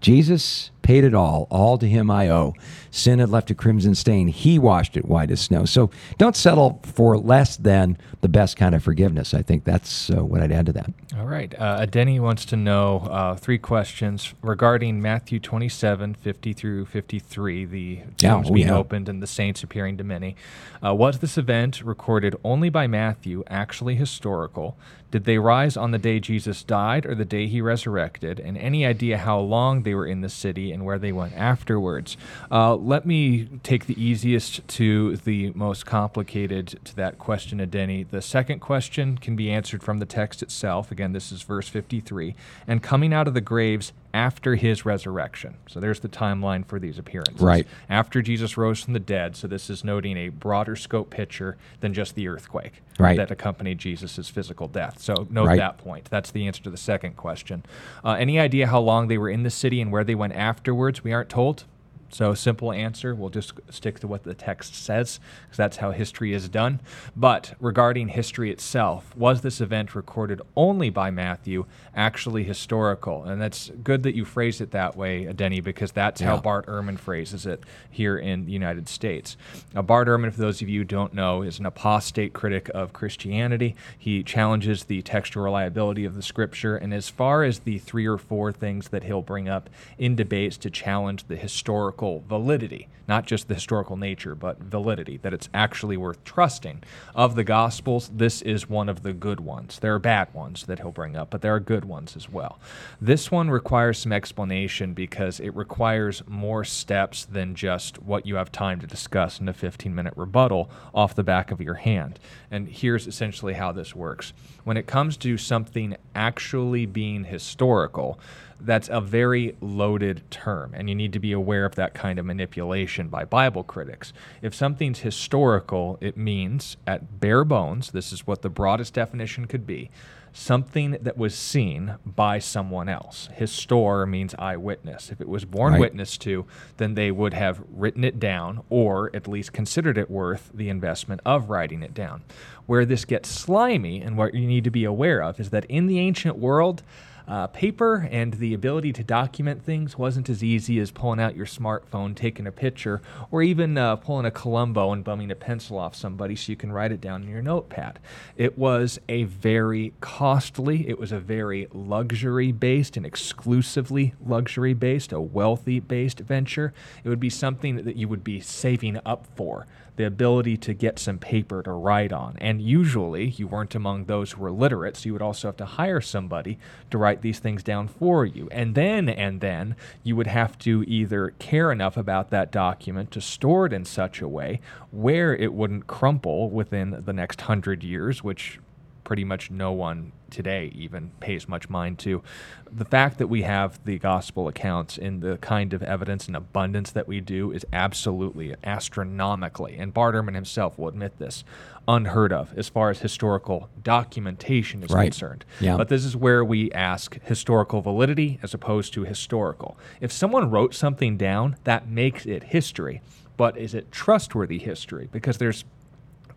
Jesus paid it all. All to him I owe. Sin had left a crimson stain. He washed it white as snow. So don't settle for less than the best kind of forgiveness. I think that's uh, what I'd add to that. All right. Uh, Adeni wants to know uh, three questions regarding Matthew 27, 50 through 53, the tombs yeah, oh, being yeah. opened and the saints appearing to many. Uh, was this event recorded only by Matthew actually historical? Did they rise on the day Jesus died or the day he resurrected? And any idea how long they were in the city and where they went afterwards. Uh, let me take the easiest to the most complicated to that question, Adeni. The second question can be answered from the text itself. Again, this is verse 53. And coming out of the graves after his resurrection. So there's the timeline for these appearances. Right. After Jesus rose from the dead. So this is noting a broader scope picture than just the earthquake right. that accompanied Jesus' physical death. So note right. that point. That's the answer to the second question. Uh, any idea how long they were in the city and where they went afterwards? We aren't told. So, simple answer, we'll just stick to what the text says, because that's how history is done. But regarding history itself, was this event recorded only by Matthew actually historical? And that's good that you phrased it that way, Denny, because that's yeah. how Bart Ehrman phrases it here in the United States. Now, Bart Ehrman, for those of you who don't know, is an apostate critic of Christianity. He challenges the textual reliability of the scripture, and as far as the three or four things that he'll bring up in debates to challenge the historical validity, not just the historical nature, but validity, that it's actually worth trusting. Of the Gospels, this is one of the good ones. There are bad ones that he'll bring up, but there are good ones as well. This one requires some explanation because it requires more steps than just what you have time to discuss in a 15 minute rebuttal off the back of your hand. And here's essentially how this works. When it comes to something actually being historical, that's a very loaded term, and you need to be aware of that kind of manipulation by Bible critics. If something's historical, it means, at bare bones, this is what the broadest definition could be something that was seen by someone else. Histor means eyewitness. If it was borne right. witness to, then they would have written it down or at least considered it worth the investment of writing it down. Where this gets slimy and what you need to be aware of is that in the ancient world, uh, paper and the ability to document things wasn't as easy as pulling out your smartphone, taking a picture, or even uh, pulling a Columbo and bumming a pencil off somebody so you can write it down in your notepad. It was a very costly, it was a very luxury based and exclusively luxury based, a wealthy based venture. It would be something that you would be saving up for the ability to get some paper to write on. And usually you weren't among those who were literate, so you would also have to hire somebody to write these things down for you. And then, and then, you would have to either care enough about that document to store it in such a way where it wouldn't crumple within the next hundred years, which pretty much no one today even pays much mind to. The fact that we have the gospel accounts in the kind of evidence and abundance that we do is absolutely astronomically, and Bart Ehrman himself will admit this, unheard of as far as historical documentation is right. concerned. Yeah. But this is where we ask historical validity as opposed to historical. If someone wrote something down, that makes it history. But is it trustworthy history? Because there's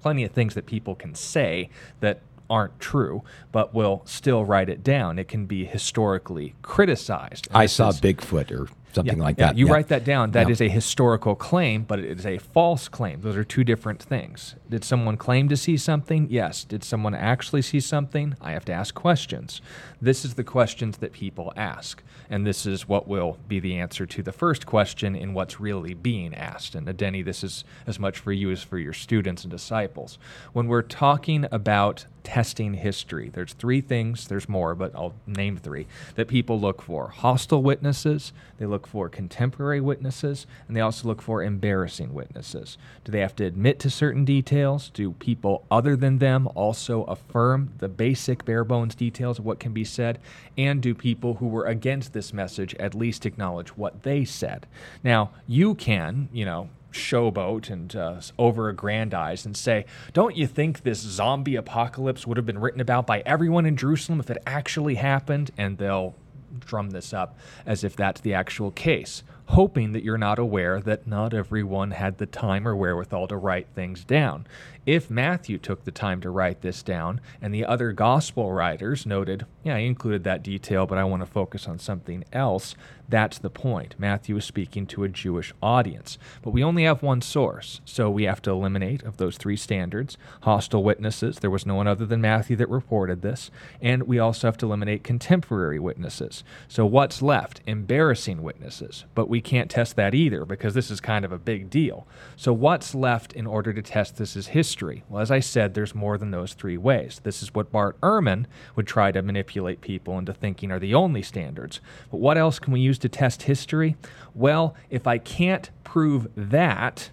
plenty of things that people can say that aren't true, but will still write it down. It can be historically criticized. I saw is, Bigfoot or something yeah, like yeah, that. You yeah. write that down. That is a historical claim, but it is a false claim. Those are two different things. Did someone claim to see something? Yes. Did someone actually see something? I have to ask questions. This is the questions that people ask. And this is what will be the answer to the first question in what's really being asked. And uh, Denny, this is as much for you as for your students and disciples. When we're talking about testing history, there's three things, there's more, but I'll name three, that people look for hostile witnesses, they look for contemporary witnesses, and they also look for embarrassing witnesses. Do they have to admit to certain details? Do people other than them also affirm the basic bare bones details of what can be said? And do people who were against this message at least acknowledge what they said? Now, you can, you know, showboat and uh, over aggrandize and say, Don't you think this zombie apocalypse would have been written about by everyone in Jerusalem if it actually happened? And they'll drum this up as if that's the actual case hoping that you're not aware that not everyone had the time or wherewithal to write things down. If Matthew took the time to write this down and the other gospel writers noted, yeah, I included that detail, but I want to focus on something else, that's the point. Matthew is speaking to a Jewish audience. But we only have one source, so we have to eliminate of those three standards hostile witnesses. There was no one other than Matthew that reported this. And we also have to eliminate contemporary witnesses. So what's left? Embarrassing witnesses. But we can't test that either because this is kind of a big deal. So what's left in order to test this is history? Well, as I said, there's more than those three ways. This is what Bart Ehrman would try to manipulate people into thinking are the only standards. But what else can we use to test history? Well, if I can't prove that,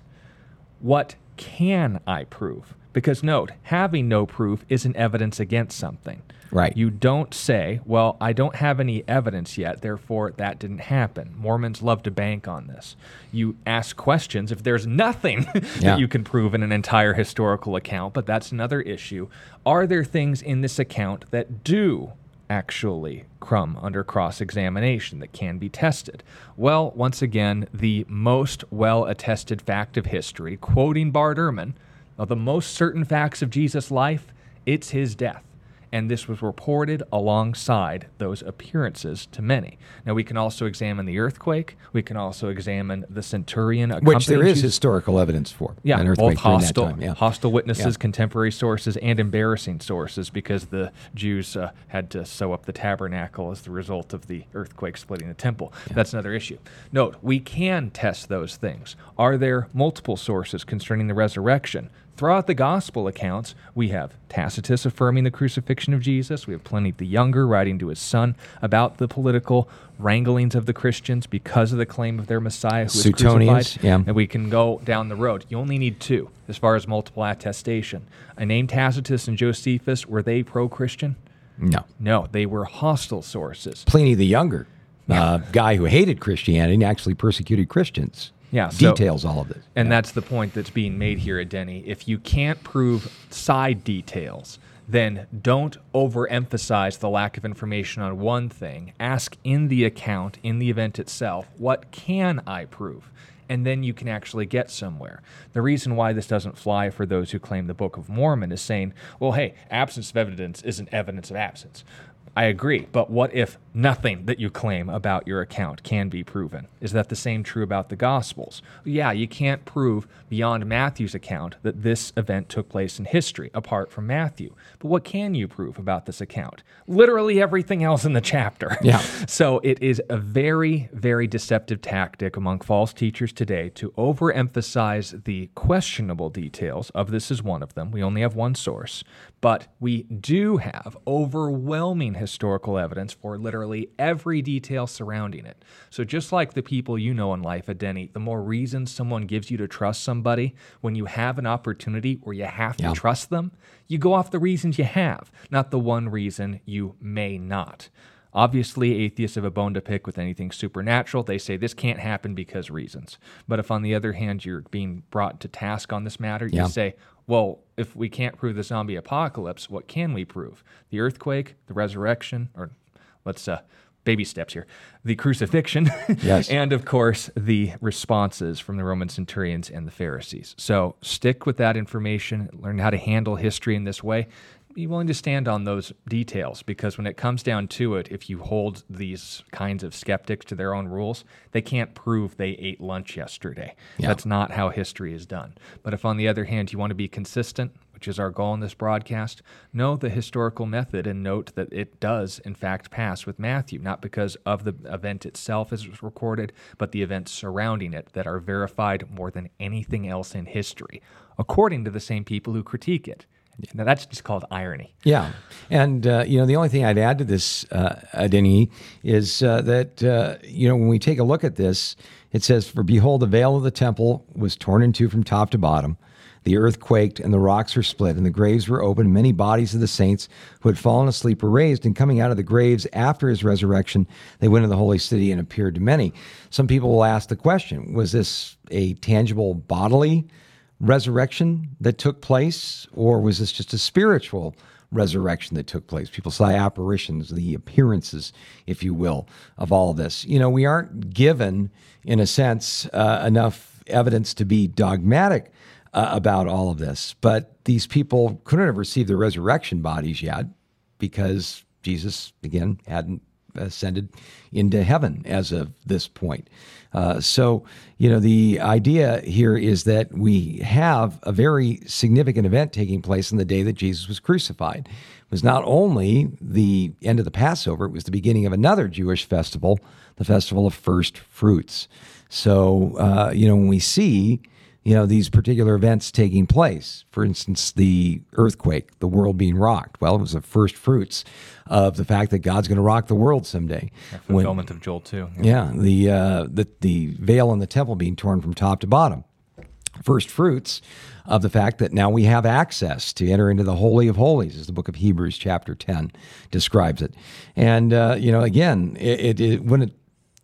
what can I prove? Because note, having no proof isn't evidence against something. Right. You don't say, well, I don't have any evidence yet, therefore that didn't happen. Mormons love to bank on this. You ask questions if there's nothing [laughs] yeah. that you can prove in an entire historical account, but that's another issue. Are there things in this account that do actually crumb under cross examination that can be tested? Well, once again, the most well attested fact of history, quoting Bart Ehrman, of the most certain facts of Jesus' life, it's his death and this was reported alongside those appearances to many. Now, we can also examine the earthquake. We can also examine the centurion, which there is Jesus. historical evidence for. Yeah, an earthquake both hostile, that time. Yeah. hostile witnesses, Yeah. contemporary sources, and embarrassing sources because the Jews uh, had to sew up the tabernacle as the result of the earthquake splitting the temple. That's another issue. Note, we can test those things. Are there multiple sources concerning the resurrection? Throughout the gospel accounts, we have Tacitus affirming the crucifixion of Jesus. We have Pliny the Younger writing to his son about the political wranglings of the Christians because of the claim of their Messiah who was Suetonius, crucified. yeah. And we can go down the road. You only need two as far as multiple attestation. I named Tacitus and Josephus. Were they pro Christian? No. No, they were hostile sources. Pliny the Younger, uh, guy who hated Christianity and actually persecuted Christians. Yeah, so- Details all of this. And that's the point that's being made here at Denny. If you can't prove side details, then don't overemphasize the lack of information on one thing. Ask in the account, in the event itself, what can I prove? And then you can actually get somewhere. The reason why this doesn't fly for those who claim the Book of Mormon is saying, well, hey, absence of evidence isn't evidence of absence. I agree, but what if nothing that you claim about your account can be proven? Is that the same true about the Gospels? Yeah, you can't prove beyond Matthew's account that this event took place in history, apart from Matthew. But what can you prove about this account? Literally everything else in the chapter. Yeah. [laughs] So it is a very, very deceptive tactic among false teachers today to overemphasize the questionable details of this is one of them. We only have one source, but we do have overwhelming historical evidence for literally every detail surrounding it. So just like the people you know in life at Denny, the more reasons someone gives you to trust somebody when you have an opportunity where you have to Yeah. trust them, you go off the reasons you have, not the one reason you may not. Obviously, atheists have a bone to pick with anything supernatural. They say this can't happen because reasons. But if, on the other hand, you're being brought to task on this matter, you say, well, if we can't prove the zombie apocalypse, what can we prove? The earthquake, the resurrection, or let's uh, baby steps here, the crucifixion, Yes. [laughs] and of course the responses from the Roman centurions and the Pharisees. So stick with that information, learn how to handle history in this way. Be willing to stand on those details because when it comes down to it, if you hold these kinds of skeptics to their own rules, they can't prove they ate lunch yesterday. Yeah. That's not how history is done. But if, on the other hand, you want to be consistent, which is our goal in this broadcast, know the historical method and note that it does, in fact, pass with Matthew, not because of the event itself as it was recorded, but the events surrounding it that are verified more than anything else in history, according to the same people who critique it. Now, that's just called irony. Yeah, and uh, you know the only thing I'd add to this, uh, Adeni, is uh, that uh, you know when we take a look at this, it says, "For behold, the veil of the temple was torn in two from top to bottom." The earth quaked, and the rocks were split, and the graves were opened. Many bodies of the saints who had fallen asleep were raised, and coming out of the graves after his resurrection, they went into the holy city and appeared to many. Some people will ask the question Was this a tangible bodily resurrection that took place, or was this just a spiritual resurrection that took place? People saw apparitions, the appearances, if you will, of all of this. You know, we aren't given, in a sense, uh, enough evidence to be dogmatic uh, about all of this, but these people couldn't have received their resurrection bodies yet because Jesus, again, hadn't ascended into heaven as of this point. Uh, so, you know, the idea here is that we have a very significant event taking place on the day that Jesus was crucified. It was not only the end of the Passover, it was the beginning of another Jewish festival, the festival of first fruits. So, uh, you know, when we see you know these particular events taking place. For instance the earthquake the world being rocked. Well it was the first fruits of the fact that god's going to rock the world someday. When- Fulfillment of Joel 2. yeah. The, uh, the the veil in the temple being torn from top to bottom. First fruits of the fact that now we have access to enter into the holy of holies as the book of hebrews chapter 10 describes it. And uh, you know again it, it, it wouldn't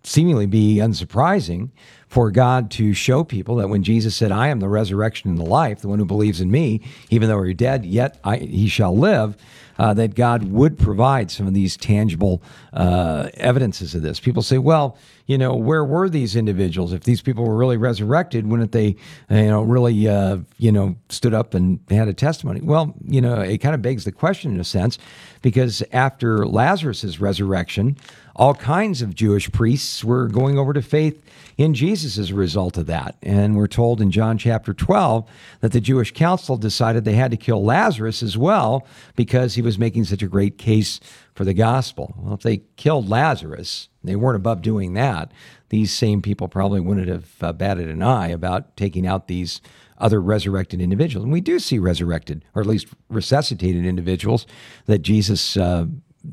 seemingly be unsurprising for God to show people that when Jesus said, I am the resurrection and the life, the one who believes in me, even though you're dead, yet I, he shall live, uh, that God would provide some of these tangible uh, evidences of this. People say, well, you know, where were these individuals? If these people were really resurrected, wouldn't they, you know, really, uh, you know, stood up and had a testimony? Well, you know, it kind of begs the question in a sense, because after Lazarus's resurrection, all kinds of Jewish priests were going over to faith in Jesus as a result of that. And we're told in John chapter 12 that the Jewish council decided they had to kill Lazarus as well because he was making such a great case for the gospel. Well, if they killed Lazarus, they weren't above doing that. These same people probably wouldn't have uh, batted an eye about taking out these other resurrected individuals. And we do see resurrected, or at least resuscitated individuals that Jesus uh,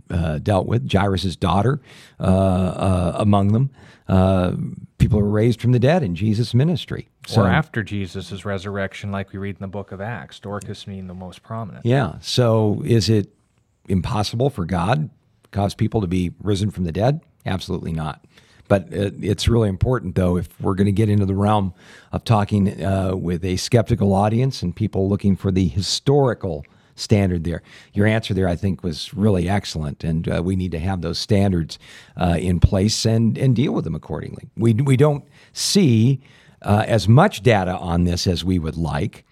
uh, dealt with, Jairus' daughter uh, uh, among them. Uh, people were raised from the dead in Jesus' ministry. So, or after Jesus' resurrection, like we read in the book of Acts, Dorcas being the most prominent. Yeah. So is it impossible for God cause people to be risen from the dead? Absolutely not. But it's really important, though, if we're going to get into the realm of talking uh, with a skeptical audience and people looking for the historical standard there. Your answer there, I think, was really excellent, and uh, we need to have those standards uh, in place and and deal with them accordingly. We we don't see uh, as much data on this as we would like,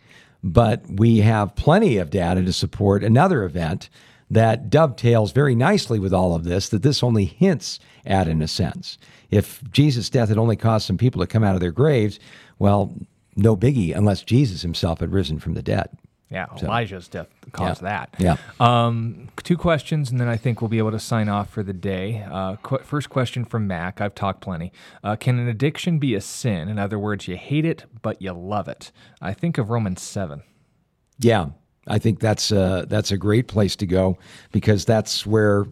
but we have plenty of data to support another event that dovetails very nicely with all of this. That this only hints at, in a sense. If Jesus' death had only caused some people to come out of their graves, well, no biggie, unless Jesus himself had risen from the dead. Yeah, so, Elijah's death caused yeah, that. Yeah. Um, two questions, and then I think we'll be able to sign off for the day. Uh, qu- first question from Mac. I've talked plenty. Uh, can an addiction be a sin? In other words, you hate it, but you love it. I think of Romans 7. Yeah, I think that's a, that's a great place to go because that's where,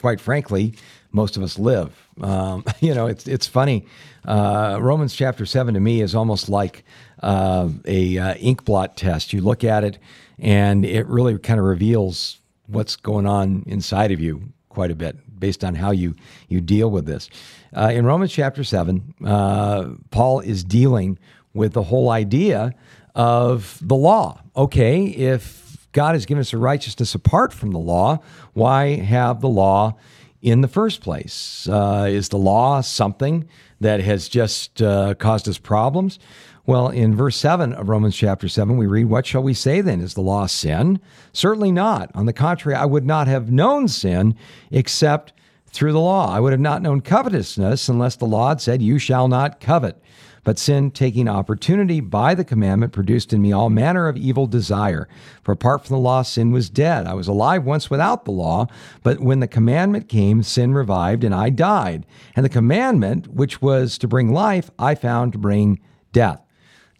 quite frankly, most of us live. Um, [laughs] you know, it's, it's funny. Uh, Romans chapter 7 to me is almost like uh, a uh, ink blot test. You look at it, and it really kind of reveals what's going on inside of you quite a bit based on how you you deal with this. Uh, in Romans chapter seven, uh, Paul is dealing with the whole idea of the law. Okay, if God has given us a righteousness apart from the law, why have the law in the first place? Uh, is the law something that has just uh, caused us problems? Well, in verse 7 of Romans chapter 7, we read, What shall we say then? Is the law sin? Certainly not. On the contrary, I would not have known sin except through the law. I would have not known covetousness unless the law had said, You shall not covet. But sin, taking opportunity by the commandment, produced in me all manner of evil desire. For apart from the law, sin was dead. I was alive once without the law, but when the commandment came, sin revived, and I died. And the commandment, which was to bring life, I found to bring death.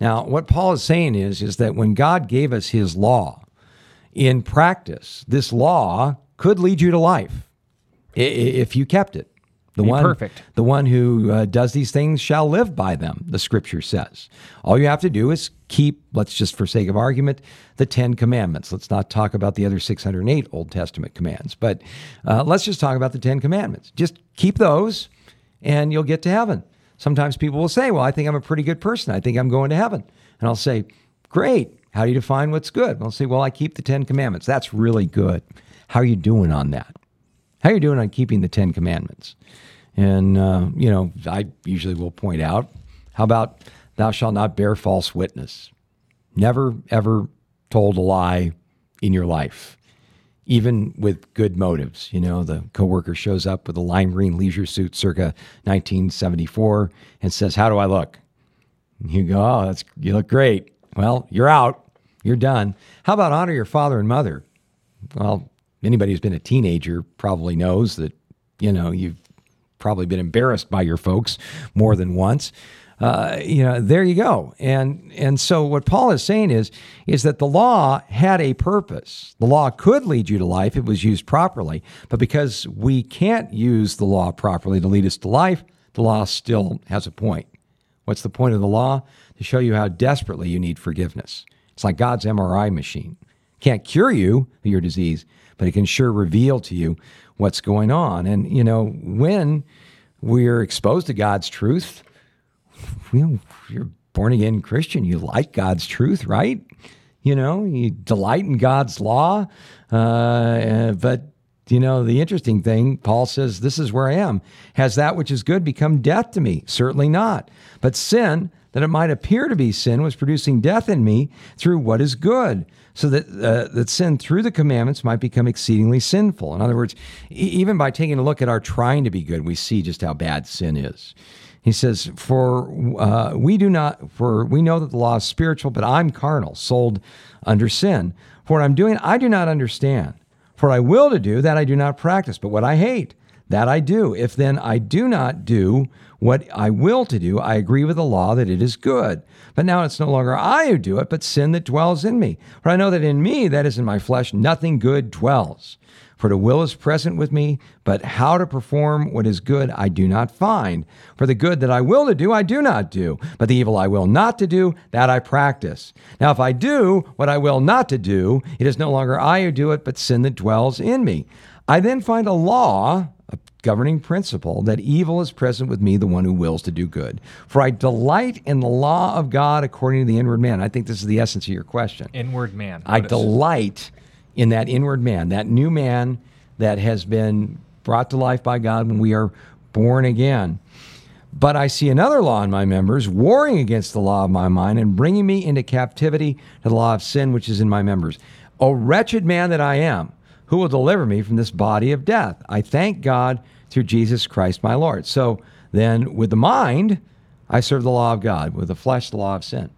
Now, what Paul is saying is, is that when God gave us his law, in practice, this law could lead you to life if you kept it. The Be one, perfect. The one who uh, does these things shall live by them, the scripture says. All you have to do is keep, let's just for sake of argument, the Ten Commandments. Let's not talk about the other 608 Old Testament commands, but uh, let's just talk about the Ten Commandments. Just keep those and you'll get to heaven. Sometimes people will say, Well, I think I'm a pretty good person. I think I'm going to heaven. And I'll say, Great. How do you define what's good? And I'll say, Well, I keep the Ten Commandments. That's really good. How are you doing on that? How are you doing on keeping the Ten Commandments? And, uh, you know, I usually will point out, How about thou shalt not bear false witness? Never, ever told a lie in your life even with good motives. You know, the coworker shows up with a lime green leisure suit circa 1974 and says, How do I look? And you go, Oh, that's, you look great. Well, you're out. You're done. How about honor your father and mother? Well, anybody who's been a teenager probably knows that, you know, you've probably been embarrassed by your folks more than once uh, you know, there you go. And and so what Paul is saying is is that the law had a purpose. The law could lead you to life; if it was used properly. But because we can't use the law properly to lead us to life, the law still has a point. What's the point of the law? To show you how desperately you need forgiveness. It's like God's MRI machine. Can't cure you your disease, but it can sure reveal to you what's going on. And you know, when we're exposed to God's truth, you know, you're born again Christian, you like God's truth, right? You know, you delight in God's law. Uh, but, you know, the interesting thing, Paul says, This is where I am. Has that which is good become death to me? Certainly not. But sin, that it might appear to be sin, was producing death in me through what is good, so that uh, that sin through the commandments might become exceedingly sinful. In other words, even by taking a look at our trying to be good, we see just how bad sin is. He says, "For uh, we do not, for we know that the law is spiritual, but I'm carnal, sold under sin. For what I'm doing, I do not understand. For I will to do, that I do not practice. But what I hate, that I do. If then I do not do what I will to do, I agree with the law that it is good. But now it's no longer I who do it, but sin that dwells in me. For I know that in me, that is in my flesh, nothing good dwells." For the will is present with me, but how to perform what is good I do not find. For the good that I will to do, I do not do, but the evil I will not to do, that I practice. Now, if I do what I will not to do, it is no longer I who do it, but sin that dwells in me. I then find a law, a governing principle, that evil is present with me, the one who wills to do good. For I delight in the law of God according to the inward man. I think this is the essence of your question. Inward man. I delight in that inward man, that new man that has been brought to life by God when we are born again. But I see another law in my members, warring against the law of my mind and bringing me into captivity to the law of sin which is in my members. O wretched man that I am, who will deliver me from this body of death? I thank God through Jesus Christ my Lord. So then, with the mind, I serve the law of God, with the flesh, the law of sin.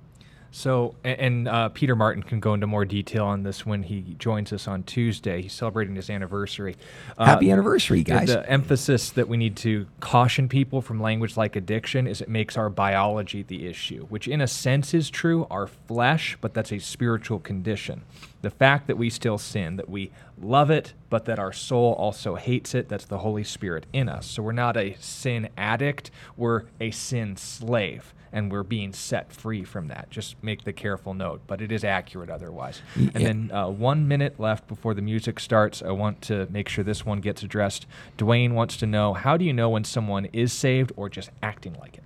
So, and uh, Peter Martin can go into more detail on this when he joins us on Tuesday. He's celebrating his anniversary. Uh, Happy anniversary, the- guys. The emphasis that we need to caution people from language like addiction is it makes our biology the issue, which in a sense is true, our flesh, but that's a spiritual condition. The fact that we still sin, that we love it, but that our soul also hates it, that's the Holy Spirit in us. So we're not a sin addict, we're a sin slave. And we're being set free from that. Just make the careful note, but it is accurate otherwise. And then uh, one minute left before the music starts. I want to make sure this one gets addressed. Dwayne wants to know how do you know when someone is saved or just acting like it?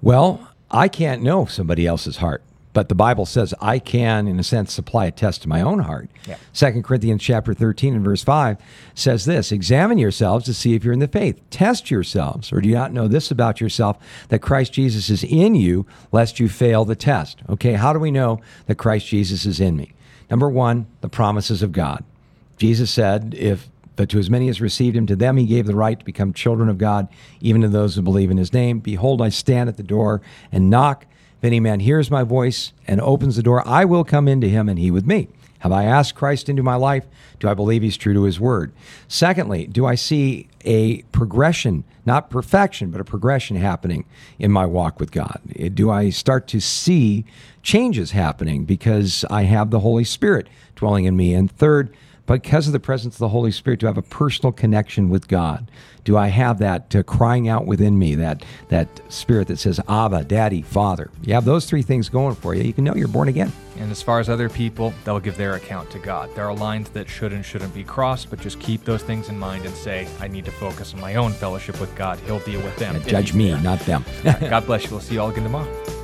Well, I can't know somebody else's heart, but the Bible says I can, in a sense, supply a test to my own heart. Yeah. Second Corinthians chapter 13 and verse 5 says this Examine yourselves to see if you're in the faith. Test yourselves, or do you not know this about yourself, that Christ Jesus is in you, lest you fail the test? Okay, how do we know that Christ Jesus is in me? Number one, the promises of God. Jesus said, if but to as many as received him, to them he gave the right to become children of God, even to those who believe in his name. Behold, I stand at the door and knock. If any man hears my voice and opens the door, I will come into him and he with me. Have I asked Christ into my life? Do I believe he's true to his word? Secondly, do I see a progression, not perfection, but a progression happening in my walk with God? Do I start to see changes happening because I have the Holy Spirit dwelling in me? And third, because of the presence of the Holy Spirit, to have a personal connection with God? Do I have that uh, crying out within me, that that spirit that says, Abba, Daddy, Father? You have those three things going for you. You can know you're born again. And as far as other people, they'll give their account to God. There are lines that should and shouldn't be crossed, but just keep those things in mind and say, I need to focus on my own fellowship with God. He'll deal with them. Judge me, not them. Right, [laughs] God bless you. We'll see you all again tomorrow.